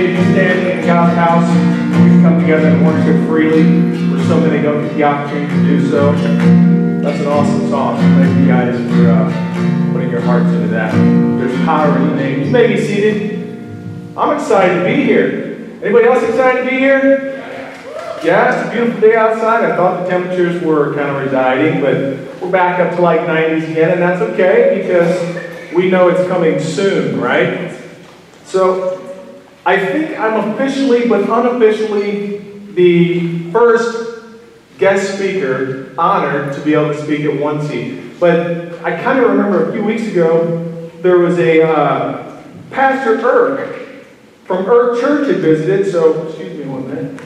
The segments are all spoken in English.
to be standing in God's house. We can come together and worship freely. For so many don't get the opportunity to do so. That's an awesome song. Thank you guys for uh, putting your hearts into that. There's power in the name. You may be seated. I'm excited to be here. Anybody else excited to be here? Yeah, it's a beautiful day outside. I thought the temperatures were kind of residing, but we're back up to like 90s again, and that's okay because we know it's coming soon, right? So I think I'm officially, but unofficially, the first guest speaker honored to be able to speak at one seat. But I kind of remember a few weeks ago, there was a uh, Pastor Irk from Irk Church had visited, so, excuse me one minute.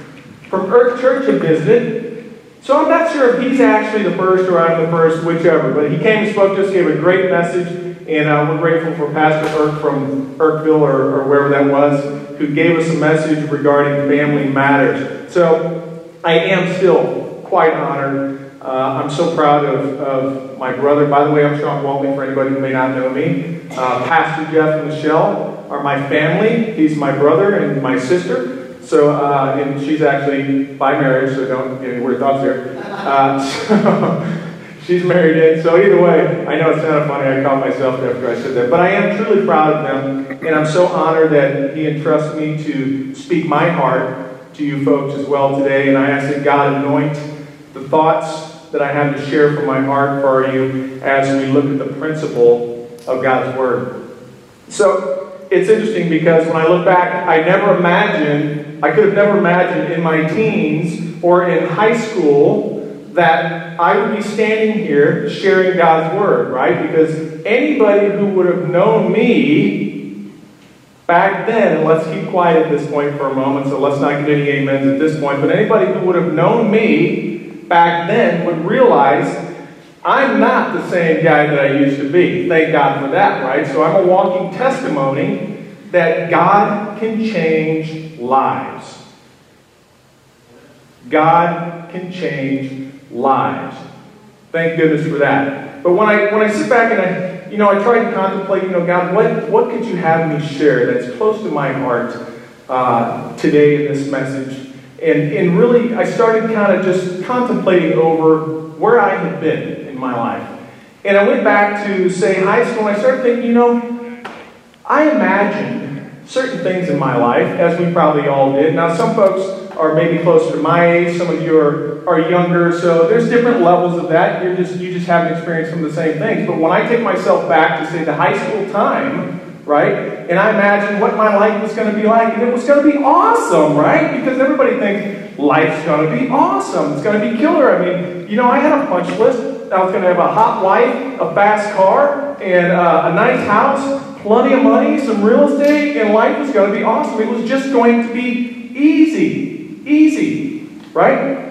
From Irk Church had visited. So I'm not sure if he's actually the first or I'm the first, whichever. But he came and spoke to us, gave a great message, and uh, we're grateful for Pastor Irk from Irkville or, or wherever that was, who gave us a message regarding family matters. So I am still quite honored. Uh, I'm so proud of, of my brother. By the way, I'm Sean Walton, for anybody who may not know me. Uh, Pastor Jeff and Michelle are my family. He's my brother and my sister. So, uh, and she's actually by marriage, so don't get any weird thoughts there. Uh, so she's married in. So either way, I know it's kind of funny. I caught myself after I said that, but I am truly proud of them, and I'm so honored that he entrusts me to speak my heart to you folks as well today. And I ask that God anoint the thoughts that I have to share from my heart for you as we look at the principle of God's Word. So it's interesting because when I look back, I never imagined, I could have never imagined in my teens or in high school that I would be standing here sharing God's Word, right? Because anybody who would have known me back then, let's keep quiet at this point for a moment, so let's not get any amens at this point, but anybody who would have known me back then would realize I'm not the same guy that I used to be. Thank God for that, right? So I'm a walking testimony that God can change lives. God can change lives. Thank goodness for that. But when I when I sit back and I you know I try to contemplate, you know, God, what what could you have me share that's close to my heart uh, today in this message? And, and really, I started kind of just contemplating over where I had been in my life. And I went back to, say, high school, and I started thinking, you know, I imagined certain things in my life, as we probably all did. Now, some folks are maybe closer to my age, some of you are, are younger, so there's different levels of that. You're just, you just haven't experienced some of the same things. But when I take myself back to, say, the high school time, right? And I imagine what my life was going to be like, and it was going to be awesome, right? Because everybody thinks life's going to be awesome. It's going to be killer. I mean, you know, I had a punch list. I was going to have a hot wife, a fast car, and uh, a nice house, plenty of money, some real estate, and life was going to be awesome. It was just going to be easy, easy, right?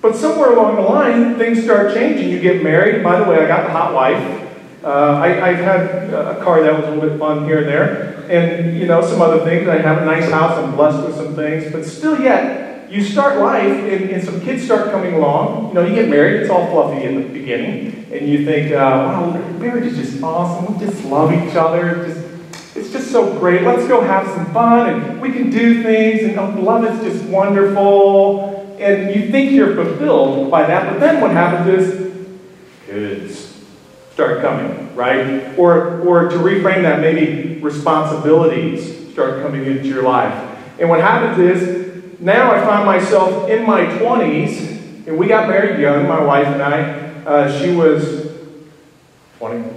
But somewhere along the line, things start changing. You get married. By the way, I got the hot wife. Uh, I, have had a car that was a little bit fun here and there, and you know some other things. I have a nice house. I'm blessed with some things, but still, yet you start life, and, and some kids start coming along. You know, you get married. It's all fluffy in the beginning, and you think, uh, "Wow, marriage is just awesome. We just love each other. Just, it's just so great. Let's go have some fun, and we can do things, and oh, love is just wonderful." And you think you're fulfilled by that, but then what happens is kids start coming, right? Or, or to reframe that, maybe responsibilities start coming into your life. And what happens is, now I find myself in my 20s, and we got married young, my wife and I. Uh, she was 20,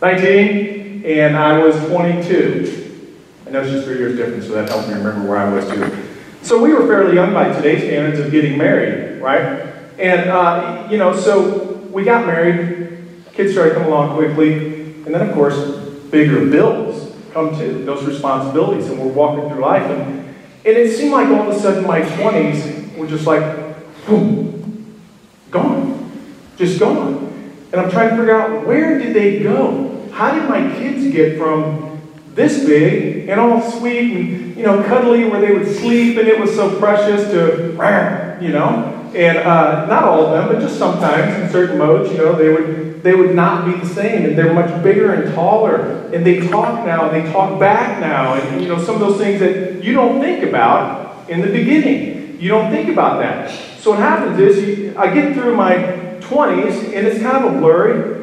19, and I was 22. I know she's three years different, so that helps me remember where I was too. So we were fairly young by today's standards of getting married, right? And, uh, you know, so we got married, Kids started coming along quickly. And then, of course, bigger bills come too, those responsibilities. And we're walking through life. And, and it seemed like all of a sudden my 20s were just like, boom, gone. Just gone. And I'm trying to figure out where did they go? How did my kids get from this big and all sweet and you know cuddly where they would sleep and it was so precious to you know And uh, not all of them, but just sometimes in certain modes, you know, they would they would not be the same, and they're much bigger and taller, and they talk now, and they talk back now, and you know some of those things that you don't think about in the beginning. You don't think about that. So what happens is you, I get through my 20s, and it's kind of a blurry,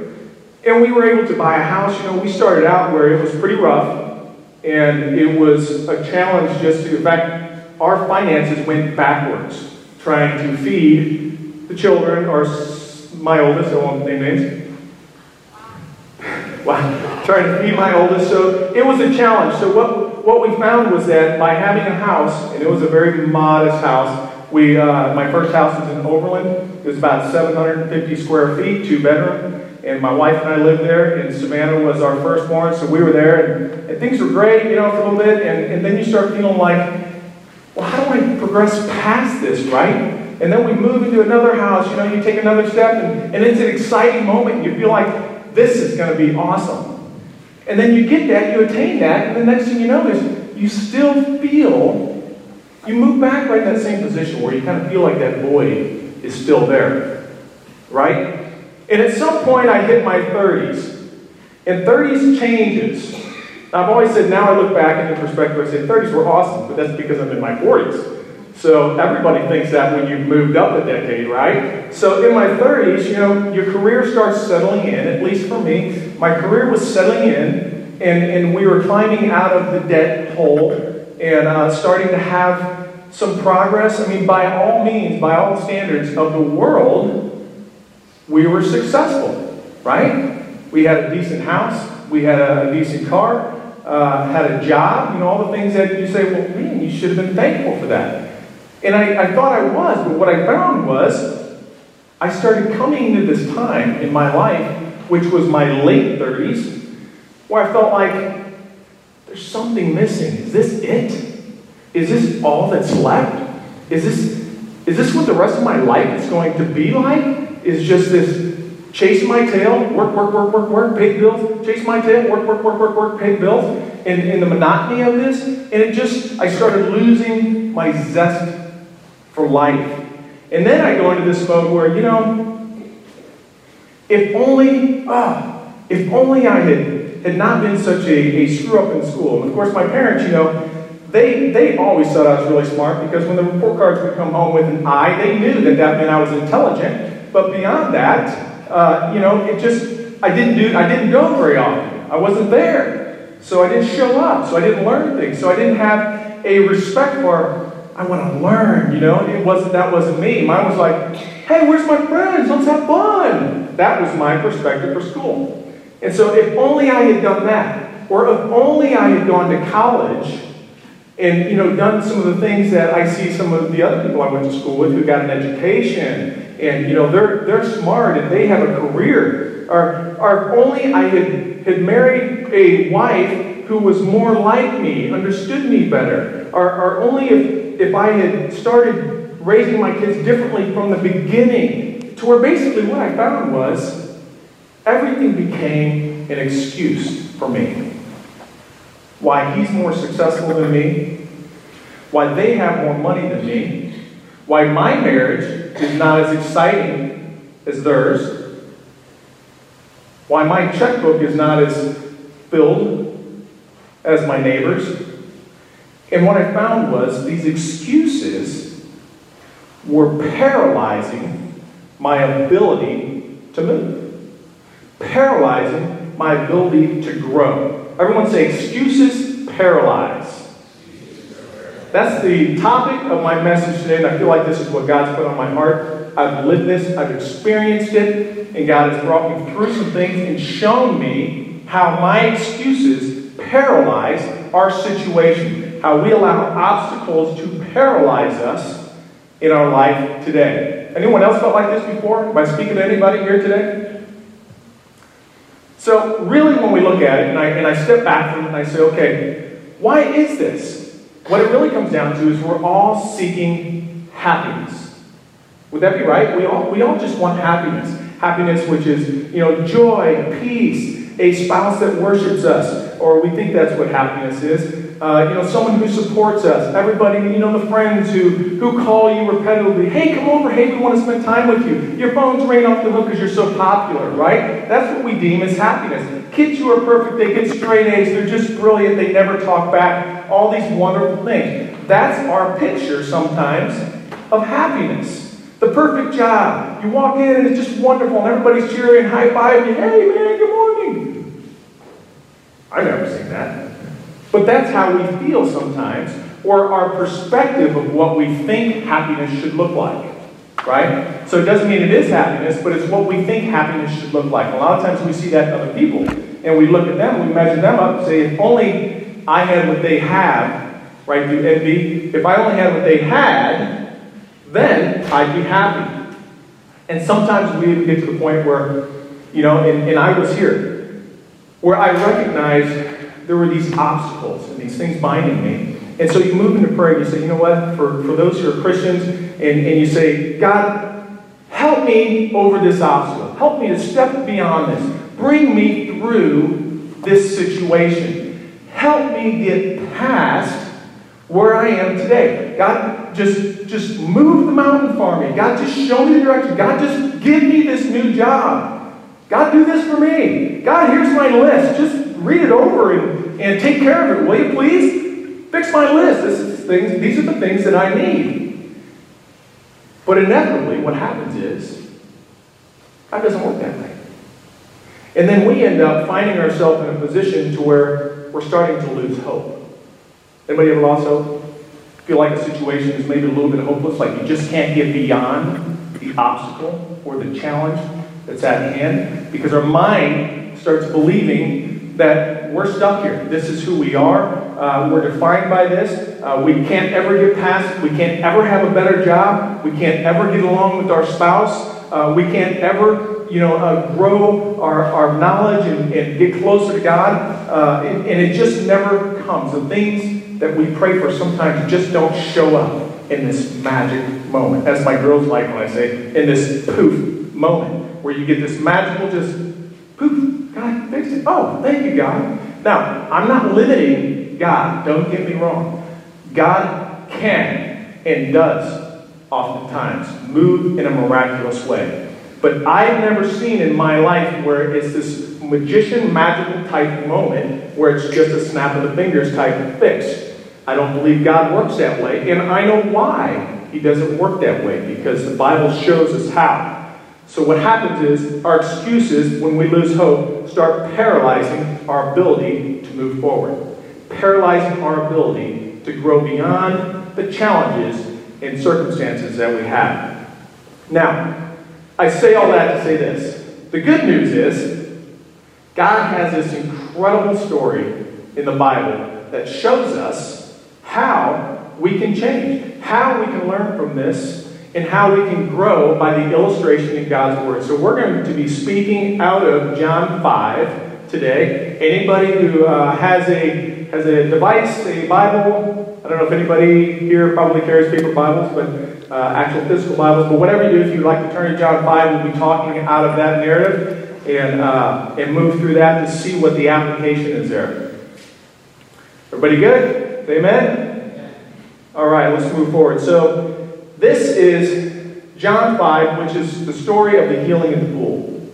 and we were able to buy a house. You know, we started out where it was pretty rough, and it was a challenge just to, in fact, our finances went backwards trying to feed the children, or my oldest, I won't name names. Wow, trying to feed my oldest. So it was a challenge. So what, what we found was that by having a house, and it was a very modest house, we, uh, my first house was in Overland. It was about 750 square feet, two bedroom. And my wife and I lived there, and Savannah was our firstborn, so we were there, and, and things were great, you know, for a little bit. And, and then you start feeling like, well, how do I progress past this, right? And then we move into another house, you know, you take another step, and, and it's an exciting moment. You feel like this is going to be awesome. And then you get that, you attain that, and the next thing you know is you still feel, you move back right in that same position where you kind of feel like that void is still there, right? And at some point, I hit my 30s. And 30s changes. I've always said, now I look back in perspective, I say 30s were awesome, but that's because I'm in my 40s. So everybody thinks that when you've moved up a decade, right? So in my 30s, you know, your career starts settling in, at least for me. My career was settling in, and, and we were climbing out of the debt hole and uh, starting to have some progress. I mean, by all means, by all standards of the world, we were successful, right? We had a decent house, we had a, decent car, uh, had a job, you know, all the things that you say, well, man, you should have been thankful for that. And I, I thought I was, but what I found was I started coming into this time in my life, which was my late 30s, where I felt like there's something missing. Is this it? Is this all that's left? Is this, is this what the rest of my life is going to be like? Is just this chase my tail, work, work, work, work, work, pay bills, chase my tail, work, work, work, work, work, pay bills, and, and the monotony of this, and it just, I started losing my zest for life. And then I go into this mode where, you know, if only, ah, if only I had, had not been such a, a screw up in school. And of course, my parents, you know, they, they always thought I was really smart because when the report cards would come home with an I, they knew that that meant I was intelligent. But beyond that, uh, you know, it just, I didn't do, I didn't go very often. I wasn't there. So I didn't show up. So I didn't learn things. So I didn't have a respect for, I want to learn, you know. It wasn't, that wasn't me. Mine was like, hey, where's my friends? Let's have fun. That was my perspective for school. And so if only I had done that, or if only I had gone to college and you know done some of the things that I see some of the other people I went to school with who got an education and you know they're they're smart and they have a career. Or, or if only I had, had married a wife who was more like me, understood me better. Or, or only if, if I had started raising my kids differently from the beginning, to where basically what I found was everything became an excuse for me. Why he's more successful than me, why they have more money than me, why my marriage is not as exciting as theirs, why my checkbook is not as filled as my neighbor's. And what I found was these excuses were paralyzing my ability to move, paralyzing my ability to grow. Everyone say, excuses paralyze. That's the topic of my message today, and I feel like this is what God's put on my heart. I've lived this, I've experienced it, and God has brought me through some things and shown me how my excuses paralyze our situation, how we allow obstacles to paralyze us in our life today. Anyone else felt like this before? Am I speaking to anybody here today? So, really, when we look at it, and I, and I step back from it and I say, okay, why is this? What it really comes down to is we're all seeking happiness. Would that be right? We all, we all just want happiness. Happiness, which is, you know, joy, peace, a spouse that worships us, or we think that's what happiness is. Uh, you know, someone who supports us, everybody, you know, the friends who, who call you repetitively, hey, come over, hey, we want to spend time with you. Your phone's ringing off the hook because you're so popular, right? That's what we deem as happiness. Kids who are perfect, they get straight A's, they're just brilliant, they never talk back, all these wonderful things. That's our picture sometimes of happiness. The perfect job. You walk in and it's just wonderful, and everybody's cheering high fiving you. Hey, man, good morning. I've never seen that. But that's how we feel sometimes, or our perspective of what we think happiness should look like. Right? So it doesn't mean it is happiness, but it's what we think happiness should look like. A lot of times we see that in other people, and we look at them, we measure them up, and say, if only I had what they have, right, through envy, if I only had what they had, then I'd be happy. And sometimes we even get to the point where, you know, and, and I was here, where I recognize there were these obstacles and these things binding me. And so you move into prayer and you say, you know what, for, for those who are Christians, and, and you say, God, help me over this obstacle. Help me to step beyond this. Bring me through this situation. Help me get past where I am today. God, just, just move the mountain for me. God, just show me the direction. God, just give me this new job. God, do this for me. God, here's my list. Just read it over and, and take care of it, will you please? Fix my list. This is things, these are the things that I need. But inevitably, what happens is, God doesn't work that way. And then we end up finding ourselves in a position to where we're starting to lose hope. Anybody ever lost hope? Feel like a situation is maybe a little bit hopeless, like you just can't get beyond the obstacle or the challenge that's at hand? Because our mind starts believing that we're stuck here. This is who we are. Uh, we're defined by this. Uh, we can't ever get past We can't ever have a better job. We can't ever get along with our spouse. Uh, we can't ever, you know, uh, grow our, our knowledge and, and get closer to God. Uh, and, and it just never comes. The things that we pray for sometimes just don't show up in this magic moment. As my girls like when I say, in this poof moment, where you get this magical just poof Fixed it. Oh, thank you, God. Now, I'm not limiting God. Don't get me wrong. God can and does oftentimes move in a miraculous way. But I've never seen in my life where it's this magician, magical type moment where it's just a snap of the fingers type fix. I don't believe God works that way. And I know why He doesn't work that way because the Bible shows us how. So, what happens is our excuses when we lose hope start paralyzing our ability to move forward, paralyzing our ability to grow beyond the challenges and circumstances that we have. Now, I say all that to say this. The good news is, God has this incredible story in the Bible that shows us how we can change, how we can learn from this and how we can grow by the illustration in God's Word. So we're going to be speaking out of John 5 today. Anybody who uh, has a has a device, a Bible, I don't know if anybody here probably carries paper Bibles, but uh, actual physical Bibles. But whatever you do, if you'd like to turn to John 5, we'll be talking out of that narrative and, uh, and move through that to see what the application is there. Everybody good? Amen? All right, let's move forward. So, this is John 5, which is the story of the healing in the pool.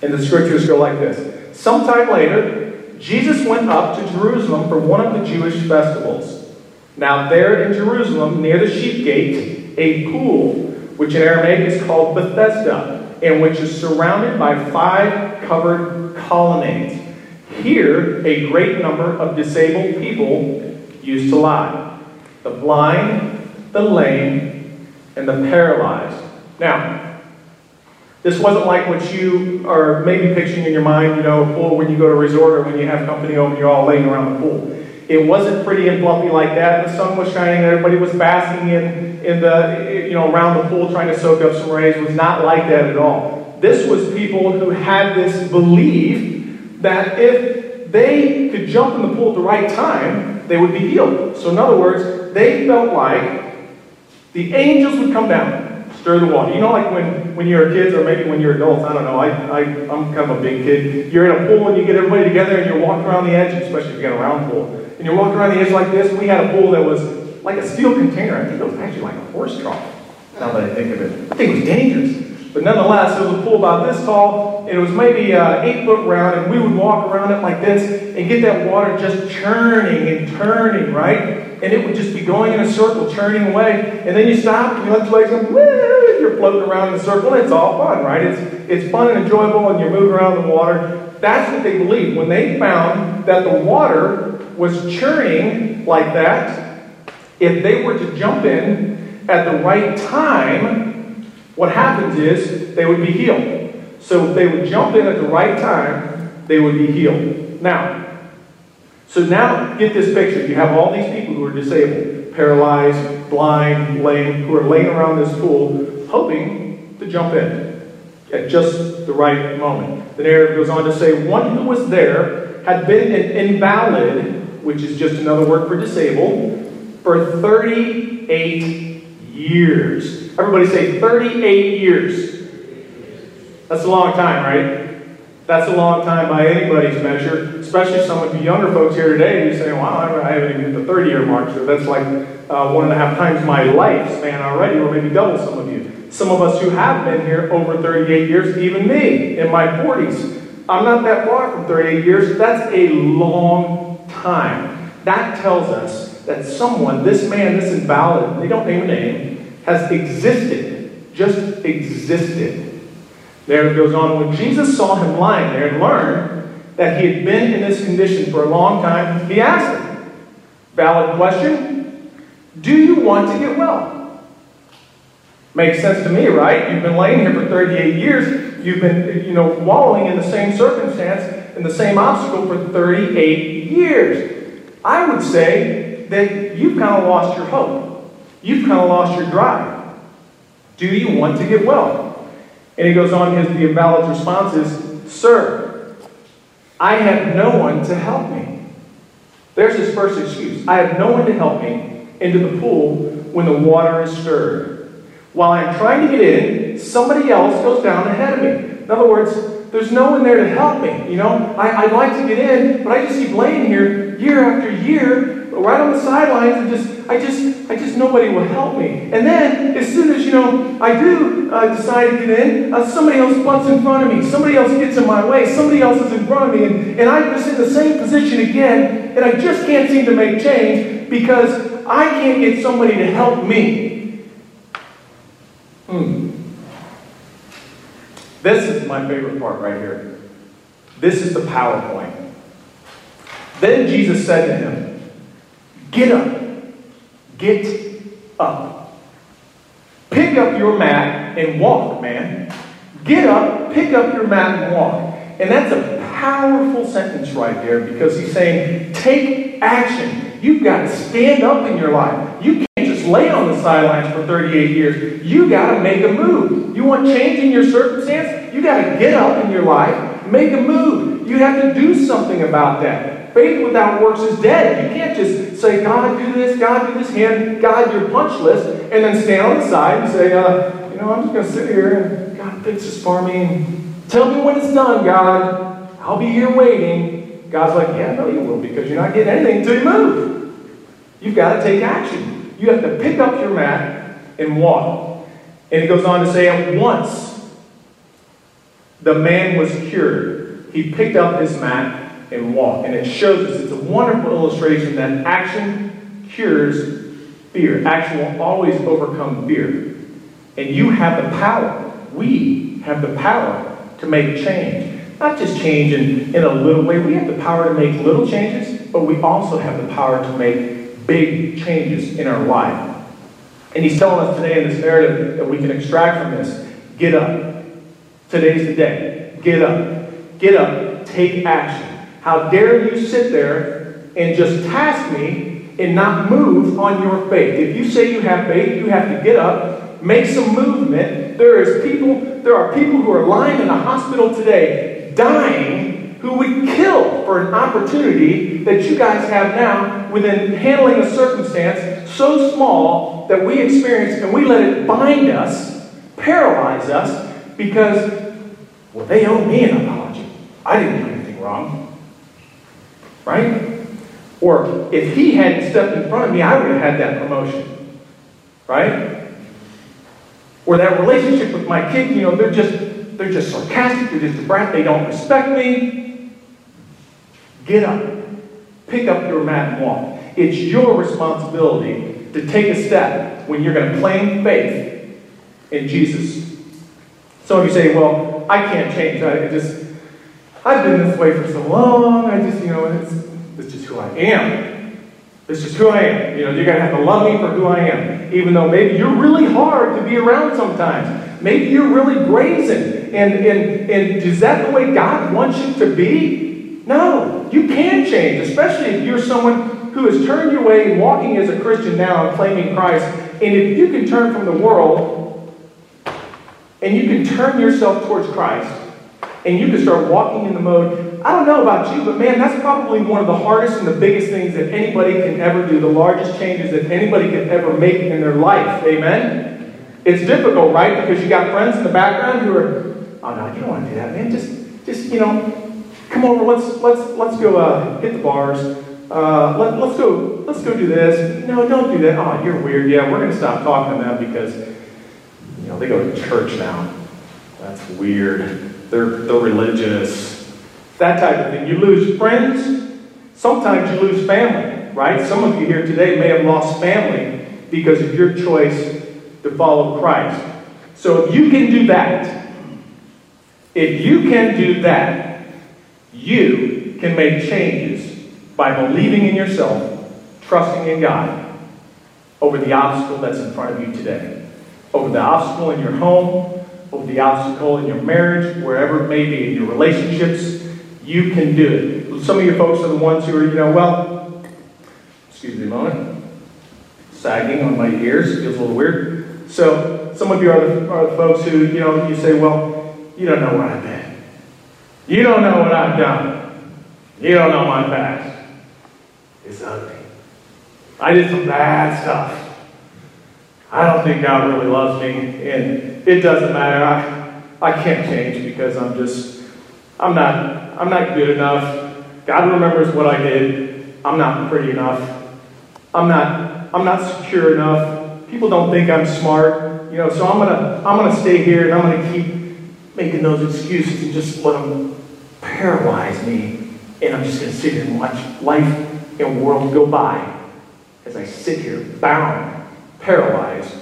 And the scriptures go like this Sometime later, Jesus went up to Jerusalem for one of the Jewish festivals. Now, there in Jerusalem, near the sheep gate, a pool, which in Aramaic is called Bethesda, and which is surrounded by five covered colonnades. Here, a great number of disabled people used to lie the blind, the lame, and the paralyzed. Now, this wasn't like what you are maybe picturing in your mind, you know, pool when you go to a resort or when you have company over you're all laying around the pool. It wasn't pretty and fluffy like that. The sun was shining and everybody was basking in, in the, you know, around the pool trying to soak up some rays. It was not like that at all. This was people who had this belief that if they could jump in the pool at the right time, they would be healed. So, in other words, they felt like the angels would come down, stir the water. You know, like when, when you're kids, or maybe when you're adults, I don't know, I, I, I'm kind of a big kid. You're in a pool and you get everybody together and you're walking around the edge, especially if you got a round pool. And you're walking around the edge like this. We had a pool that was like a steel container. I think it was actually like a horse trough. Now that I think of it, I think it was dangerous. But nonetheless, it was a pool about this tall, and it was maybe uh, eight foot round, and we would walk around it like this and get that water just churning and turning, right? And it would just be going in a circle, churning away. And then you stop, and you let your legs go, woo, you're floating around in a circle, and it's all fun, right? It's, it's fun and enjoyable, and you're moving around in the water. That's what they believed. When they found that the water was churning like that, if they were to jump in at the right time, what happens is they would be healed. So if they would jump in at the right time, they would be healed. Now, so now get this picture. You have all these people who are disabled, paralyzed, blind, lame, who are laying around this pool hoping to jump in at just the right moment. The narrative goes on to say one who was there had been an invalid, which is just another word for disabled, for 38 years. Everybody say 38 years. That's a long time, right? That's a long time by anybody's measure, especially some of you younger folks here today who say, wow, I haven't even hit the 30 year mark, so that's like uh, one and a half times my lifespan already, or maybe double some of you. Some of us who have been here over 38 years, even me in my 40s, I'm not that far from 38 years. That's a long time. That tells us that someone, this man, this invalid, they don't name a name, has existed, just existed. There it goes on. When Jesus saw him lying there and learned that he had been in this condition for a long time, he asked him, Valid question, do you want to get well? Makes sense to me, right? You've been laying here for 38 years. You've been, you know, wallowing in the same circumstance, in the same obstacle for 38 years. I would say that you've kind of lost your hope. You've kind of lost your drive. Do you want to get well? And he goes on, his the invalid response is, Sir, I have no one to help me. There's his first excuse. I have no one to help me into the pool when the water is stirred. While I'm trying to get in, somebody else goes down ahead of me. In other words, there's no one there to help me. You know, I, would like to get in, but I just keep laying here year after year, right on the sidelines, and just, I just, I just, nobody will help me. And then, as soon as you know, I do uh, decide to get in, uh, somebody else butts in front of me, somebody else gets in my way, somebody else is in front of me, and, and I'm just in the same position again, and I just can't seem to make change because I can't get somebody to help me. Hmm. This is my favorite part right here. This is the PowerPoint. Then Jesus said to him, Get up. Get up. Pick up your mat and walk, man. Get up, pick up your mat and walk. And that's a powerful sentence right there because he's saying, Take action. You've got to stand up in your life. You can't just lay on the sidelines for 38 years. You got to make a move. You want change in your circumstance? You got to get up in your life, make a move. You have to do something about that. Faith without works is dead. You can't just say, God, do this, God, do this, hand God your punch list, and then stand on the side and say, uh, you know, I'm just going to sit here and God fix this for me tell me when it's done, God. I'll be here waiting. God's like, yeah, no, you will because you're not getting anything until you move. You've got to take action. You have to pick up your mat and walk. And he goes on to say, at once the man was cured. He picked up his mat and walked. And it shows us, it's a wonderful illustration that action cures fear. Action will always overcome fear. And you have the power, we have the power to make change. Not just change in, in a little way. We have the power to make little changes, but we also have the power to make big changes in our life. And he's telling us today in this narrative that we can extract from this get up. Today's the day. Get up. Get up. Take action. How dare you sit there and just task me and not move on your faith? If you say you have faith, you have to get up, make some movement. There is people, there are people who are lying in a hospital today, dying who would kill for an opportunity that you guys have now within handling a circumstance so small that we experience and we let it bind us, paralyze us, because, well, they owe me an apology. I didn't do anything wrong. Right? Or if he hadn't stepped in front of me, I would have had that promotion. Right? Or that relationship with my kid, you know, they're just they're just sarcastic, they're just a brat, they don't respect me. Get up. Pick up your mat and walk. It's your responsibility to take a step when you're going to claim faith in Jesus. Some of you say, well, I can't change. I just, I've been this way for so long. I just, you know, it's, it's just who I am. It's just who I am. You know, you're going to have to love me for who I am. Even though maybe you're really hard to be around sometimes. Maybe you're really brazen. And, and, and is that the way God wants you to be? No. You can change, especially if you're someone who has turned your way walking as a Christian now and claiming Christ. And if you can turn from the world and you can turn yourself towards Christ and you can start walking in the mode, I don't know about you, but man, that's probably one of the hardest and the biggest things that anybody can ever do, the largest changes that anybody can ever make in their life. Amen? It's difficult, right? Because you got friends in the background who are, oh no, you don't want to do that, man. Just, just you know, come over, let's let's let's go uh, hit the bars. Uh, let, let's go let's go do this. No, don't do that. Oh, you're weird. Yeah, we're gonna stop talking to them because you know they go to church now. That's weird. They're they're religious. That type of thing. You lose friends. Sometimes you lose family. Right? Some of you here today may have lost family because of your choice to follow Christ. So if you can do that, if you can do that, you can make changes by believing in yourself, trusting in God over the obstacle that's in front of you today. Over the obstacle in your home, the obstacle in your marriage, wherever it may be, in your relationships, you can do it. Some of you folks are the ones who are, you know, well, excuse me a moment, sagging on my ears, feels a little weird. So, some of you are the, are the folks who, you know, you say, well, you don't know what I've been you don't know what I've done. You don't know my past. It's ugly. I did some bad stuff. I don't think God really loves me, and it doesn't matter. I, I can't change because I'm just, I'm not, I'm not good enough. God remembers what I did. I'm not pretty enough. I'm not, I'm not secure enough. People don't think I'm smart, you know. So I'm gonna, I'm gonna stay here, and I'm gonna keep making those excuses and just let them paralyze me. And I'm just to sit here and watch life and world go by as I sit here bound, paralyzed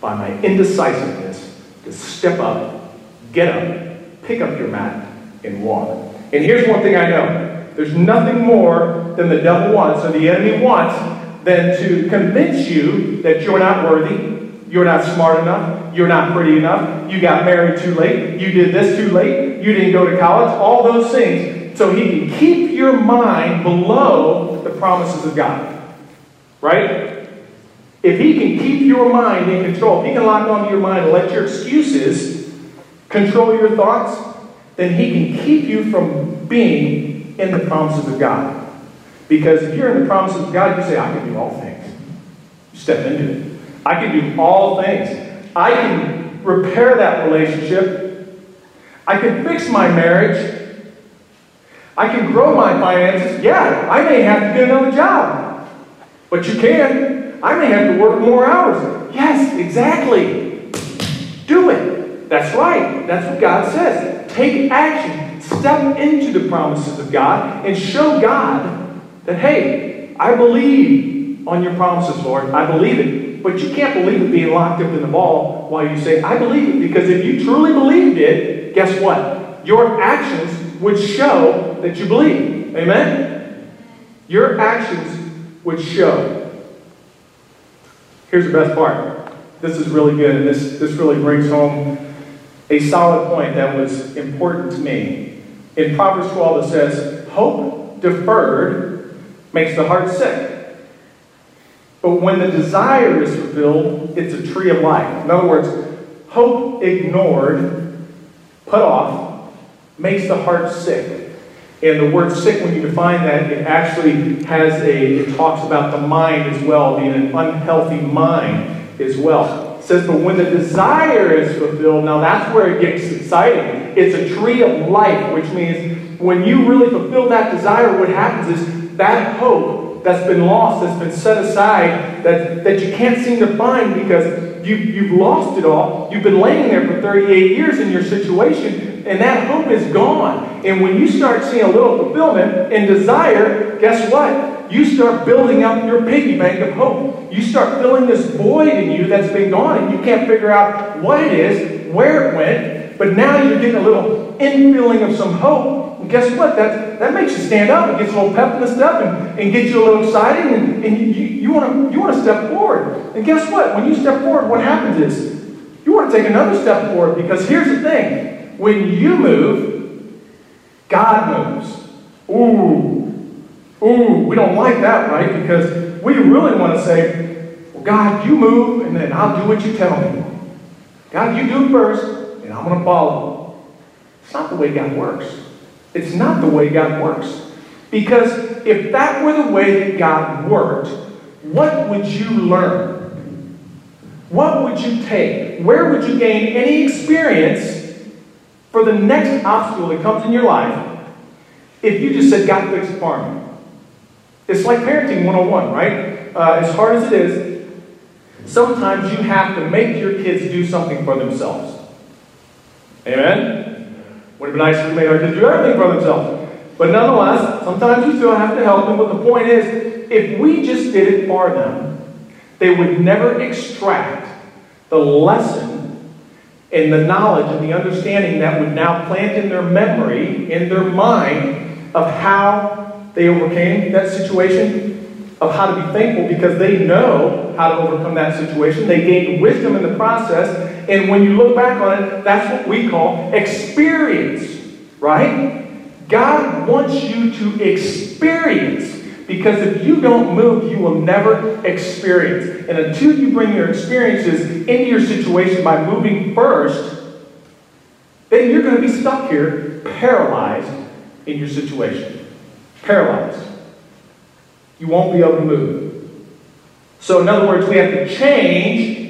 by my indecisiveness to step up, get up, pick up your mat, and walk. And here's one thing I know there's nothing more than the devil wants, or the enemy wants, than to convince you that you're not worthy, you're not smart enough. You're not pretty enough. You got married too late. You did this too late. You didn't go to college. All those things. So he can keep your mind below the promises of God. Right? If he can keep your mind in control, if he can lock onto your mind and let your excuses control your thoughts, then he can keep you from being in the promises of God. Because if you're in the promises of God, you say, I can do all things. Step into it. I can do all things. I can repair that relationship. I can fix my marriage. I can grow my finances. Yeah, I may have to get another job. But you can. I may have to work more hours. Yes, exactly. Do it. That's right. That's what God says. Take action. Step into the promises of God and show God that, hey, I believe on your promises, Lord. I believe it. But you can't believe it being locked up in the ball while you say, I believe it. Because if you truly believed it, guess what? Your actions would show that you believe. Amen? Your actions would show. Here's the best part. This is really good, and this, this really brings home a solid point that was important to me. In Proverbs 12, it says, Hope deferred makes the heart sick. But when the desire is fulfilled, it's a tree of life. In other words, hope ignored, put off, makes the heart sick. And the word sick, when you define that, it actually has a, it talks about the mind as well, being an unhealthy mind as well. It says, but when the desire is fulfilled, now that's where it gets exciting. It's a tree of life, which means when you really fulfill that desire, what happens is that hope that's been lost, that's been set aside, that, that you can't seem to find because you, you've lost it all. You've been laying there for 38 years in your situation, and that hope is gone. And when you start seeing a little fulfillment and desire, guess what? You start building up your piggy bank of hope. You start filling this void in you that's been gone, and you can't figure out what it is, where it went, but now you're getting a little infilling of some hope. Guess what? That, that makes you stand up. It gets a little pep in the step and, and gets you a little excited. And, and you, you, want to you wanna step forward. And guess what? When you step forward, what happens is you want to take another step forward because here's the thing. When you move, God moves. Ooh, ooh, we don't like that, right? Because we really want to say, well, God, you move, and then I'll do what you tell me. God, you do first, and I'm going to follow. It's not the way God works. It's not the way God works. Because if that were the way that God worked, what would you learn? What would you take? Where would you gain any experience for the next obstacle that comes in your life if you just said, God fix farming? It's like parenting 101, right? Uh, as hard as it is, sometimes you have to make your kids do something for themselves. Amen? Would have been nice if made our kids do everything for themselves. But nonetheless, sometimes we still have to help them. But the point is, if we just did it for them, they would never extract the lesson and the knowledge and the understanding that would now plant in their memory, in their mind, of how they overcame that situation, of how to be thankful because they know how to overcome that situation. They gained wisdom in the process. And when you look back on it, that's what we call experience, right? God wants you to experience because if you don't move, you will never experience. And until you bring your experiences into your situation by moving first, then you're going to be stuck here, paralyzed in your situation. Paralyzed you won't be able to move. So, in other words, we have to change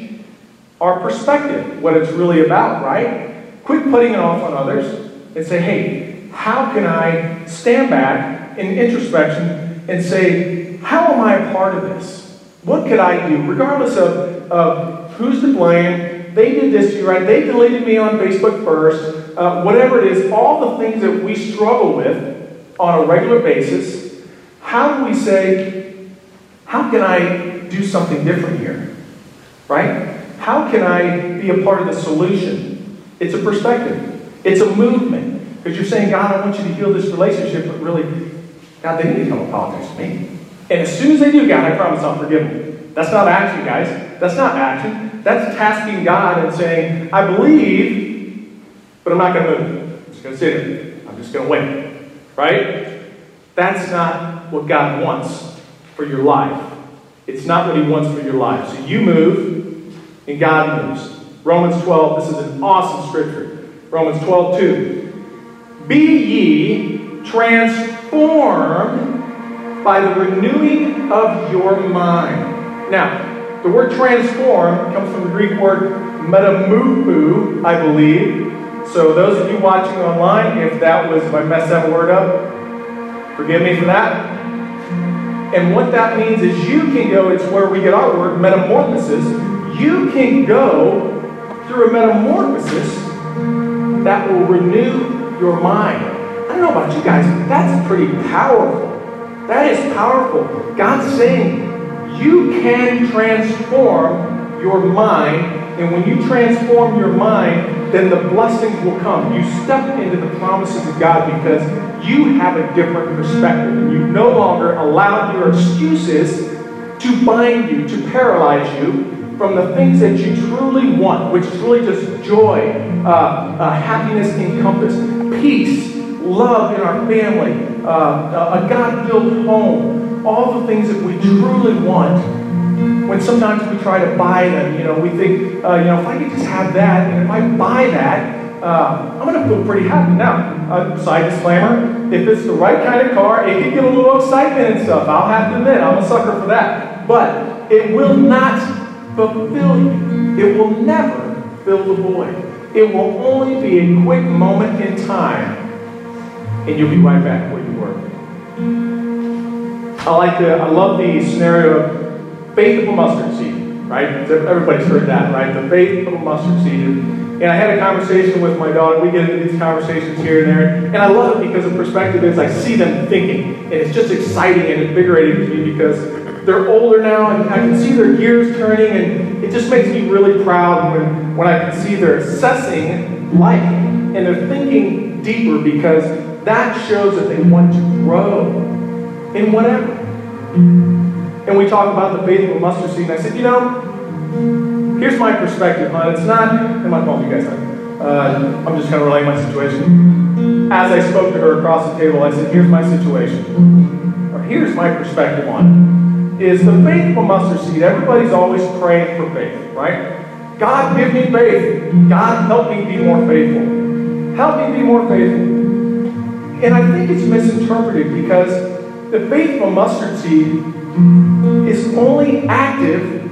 our perspective, what it's really about, right? Quit putting it off on others and say, hey, how can I stand back in introspection and say, how am I a part of this? What could I do? Regardless of, of who's to blame, they did this to you, right? They deleted me on Facebook first, uh, whatever it is, all the things that we struggle with on a regular basis how do we say, how can I do something different here? Right? How can I be a part of the solution? It's a perspective, it's a movement. Because you're saying, God, I want you to heal this relationship, but really, God, they need to come apologize to me. And as soon as they do, God, I promise I'll forgive them. That's not action, guys. That's not action. That's tasking God and saying, I believe, but I'm not going to move. I'm just going to sit here. I'm just going to wait. Right? That's not what God wants for your life. It's not what He wants for your life. So you move, and God moves. Romans 12, this is an awesome scripture. Romans 12, 2. Be ye transformed by the renewing of your mind. Now, the word transform comes from the Greek word metamorpho, I believe. So, those of you watching online, if that was, if I messed that word up, forgive me for that. And what that means is you can go, it's where we get our word, metamorphosis. You can go through a metamorphosis that will renew your mind. I don't know about you guys, but that's pretty powerful. That is powerful. God's saying you can transform your mind, and when you transform your mind, then the blessings will come. You step into the promises of God because you have a different perspective. And you no longer allow your excuses to bind you, to paralyze you from the things that you truly want, which is really just joy, uh, uh, happiness encompassed, peace, love in our family, uh, a God built home, all the things that we truly want. When sometimes we try to buy them, you know, we think, uh, you know, if I could just have that, and if I buy that, uh, I'm going to feel pretty happy. Now, uh, side disclaimer, if it's the right kind of car, it can get a little excitement and stuff. I'll have to admit, I'm a sucker for that. But it will not fulfill you. It will never fill the void. It will only be a quick moment in time, and you'll be right back where you were. I like the, I love the scenario of faith of a mustard seed, right? Everybody's heard that, right? The faith of a mustard seed. And I had a conversation with my daughter. We get into these conversations here and there. And I love it because the perspective is I see them thinking. And it's just exciting and invigorating to me because they're older now and I can see their gears turning. And it just makes me really proud when, when I can see they're assessing life and they're thinking deeper because that shows that they want to grow in whatever. And we talk about the faith of a mustard seed, and I said, you know, here's my perspective, hon. It's not, and my phone, you guys Uh, I'm just kind of relaying my situation. As I spoke to her across the table, I said, here's my situation. Or here's my perspective on it. Is the faith of mustard seed, everybody's always praying for faith, right? God, give me faith. God, help me be more faithful. Help me be more faithful. And I think it's misinterpreted because the faith of mustard seed is only active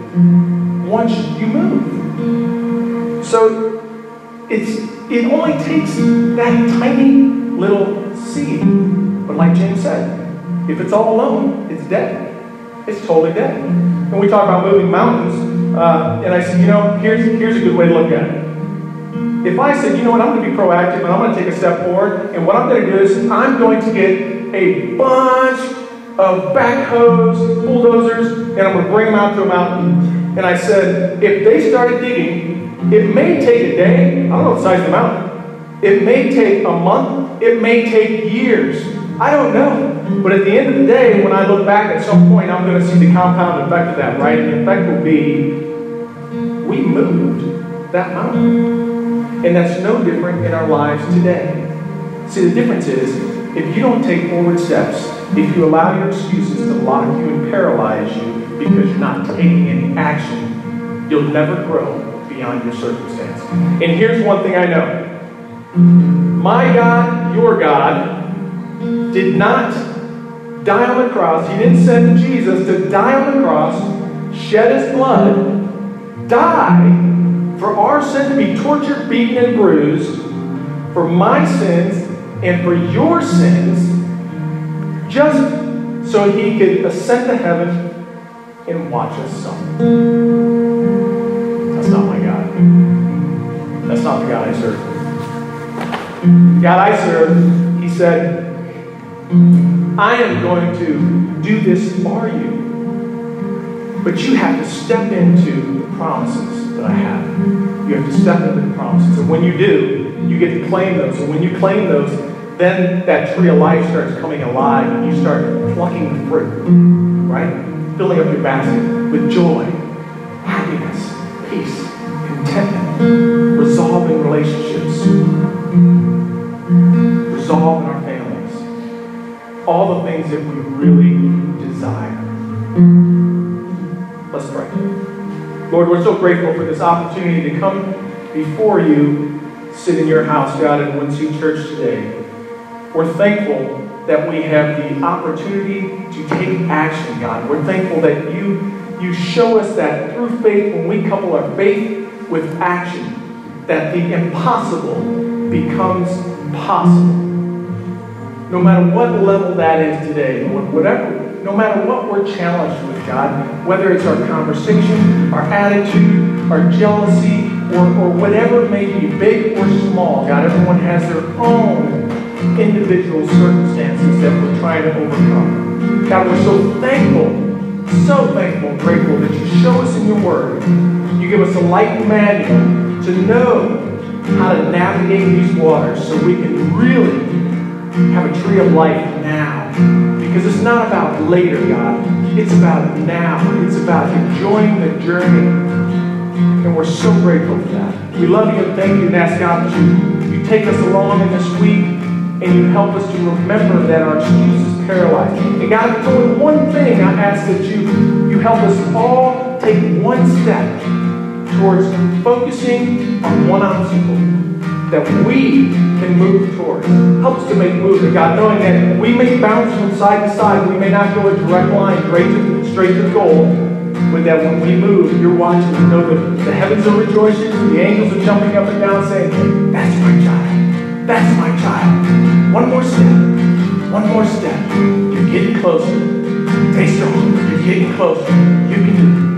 once you move. So it's it only takes that tiny little seed. But like James said, if it's all alone, it's dead. It's totally dead. And we talk about moving mountains, uh, and I said, you know, here's here's a good way to look at it. If I said, you know what, I'm going to be proactive and I'm going to take a step forward, and what I'm going to do is I'm going to get a bunch of backhoes, bulldozers, and I'm going to bring them out to a mountain. And I said, if they started digging, it may take a day. I don't know the size of the mountain. It may take a month. It may take years. I don't know. But at the end of the day, when I look back at some point, I'm going to see the compound effect of that, right? And the effect will be we moved that mountain. And that's no different in our lives today. See, the difference is if you don't take forward steps, if you allow your excuses to lock you and paralyze you because you're not taking any action, you'll never grow beyond your circumstance. And here's one thing I know my God, your God, did not die on the cross. He didn't send Jesus to die on the cross, shed his blood, die for our sin to be tortured, beaten, and bruised, for my sins and for your sins, just so he could ascend to heaven and watch us suffer. That's not my God. That's not the God I serve. The God I serve, he said, I am going to do this for you. But you have to step into the promises that I have. You have to step into the promises. And when you do, you get to claim those. And when you claim those, then that tree of life starts coming alive and you start plucking the fruit, right? Filling up your basket with joy, happiness, peace, contentment, resolving relationships, families, all the things that we really desire. Let's pray. Lord, we're so grateful for this opportunity to come before you, sit in your house, God, in Wincy Church today. We're thankful that we have the opportunity to take action, God. We're thankful that you, you show us that through faith, when we couple our faith with action, that the impossible becomes possible. No matter what level that is today, whatever, no matter what we're challenged with, God, whether it's our conversation, our attitude, our jealousy, or, or whatever may be, big or small, God, everyone has their own individual circumstances that we're trying to overcome. God, we're so thankful, so thankful and grateful that you show us in your word. You give us a light manual to know how to navigate these waters so we can really have a tree of life now. Because it's not about later, God. It's about now. It's about enjoying the journey. And we're so grateful for that. We love you and thank you and ask God that you, you take us along in this week and you help us to remember that our excuse is paralyzed. And God, if only one thing, I ask that you, you help us all take one step towards focusing on one obstacle that we can move towards. Help us to make movement, God, knowing that we may bounce from side to side. We may not go a direct line straight to, straight to the goal, but that when we move, you're watching. You know that the heavens are rejoicing, the angels are jumping up and down saying, That's my child. That's my child. One more step. One more step. You're getting closer. Stay strong. You're getting closer. You can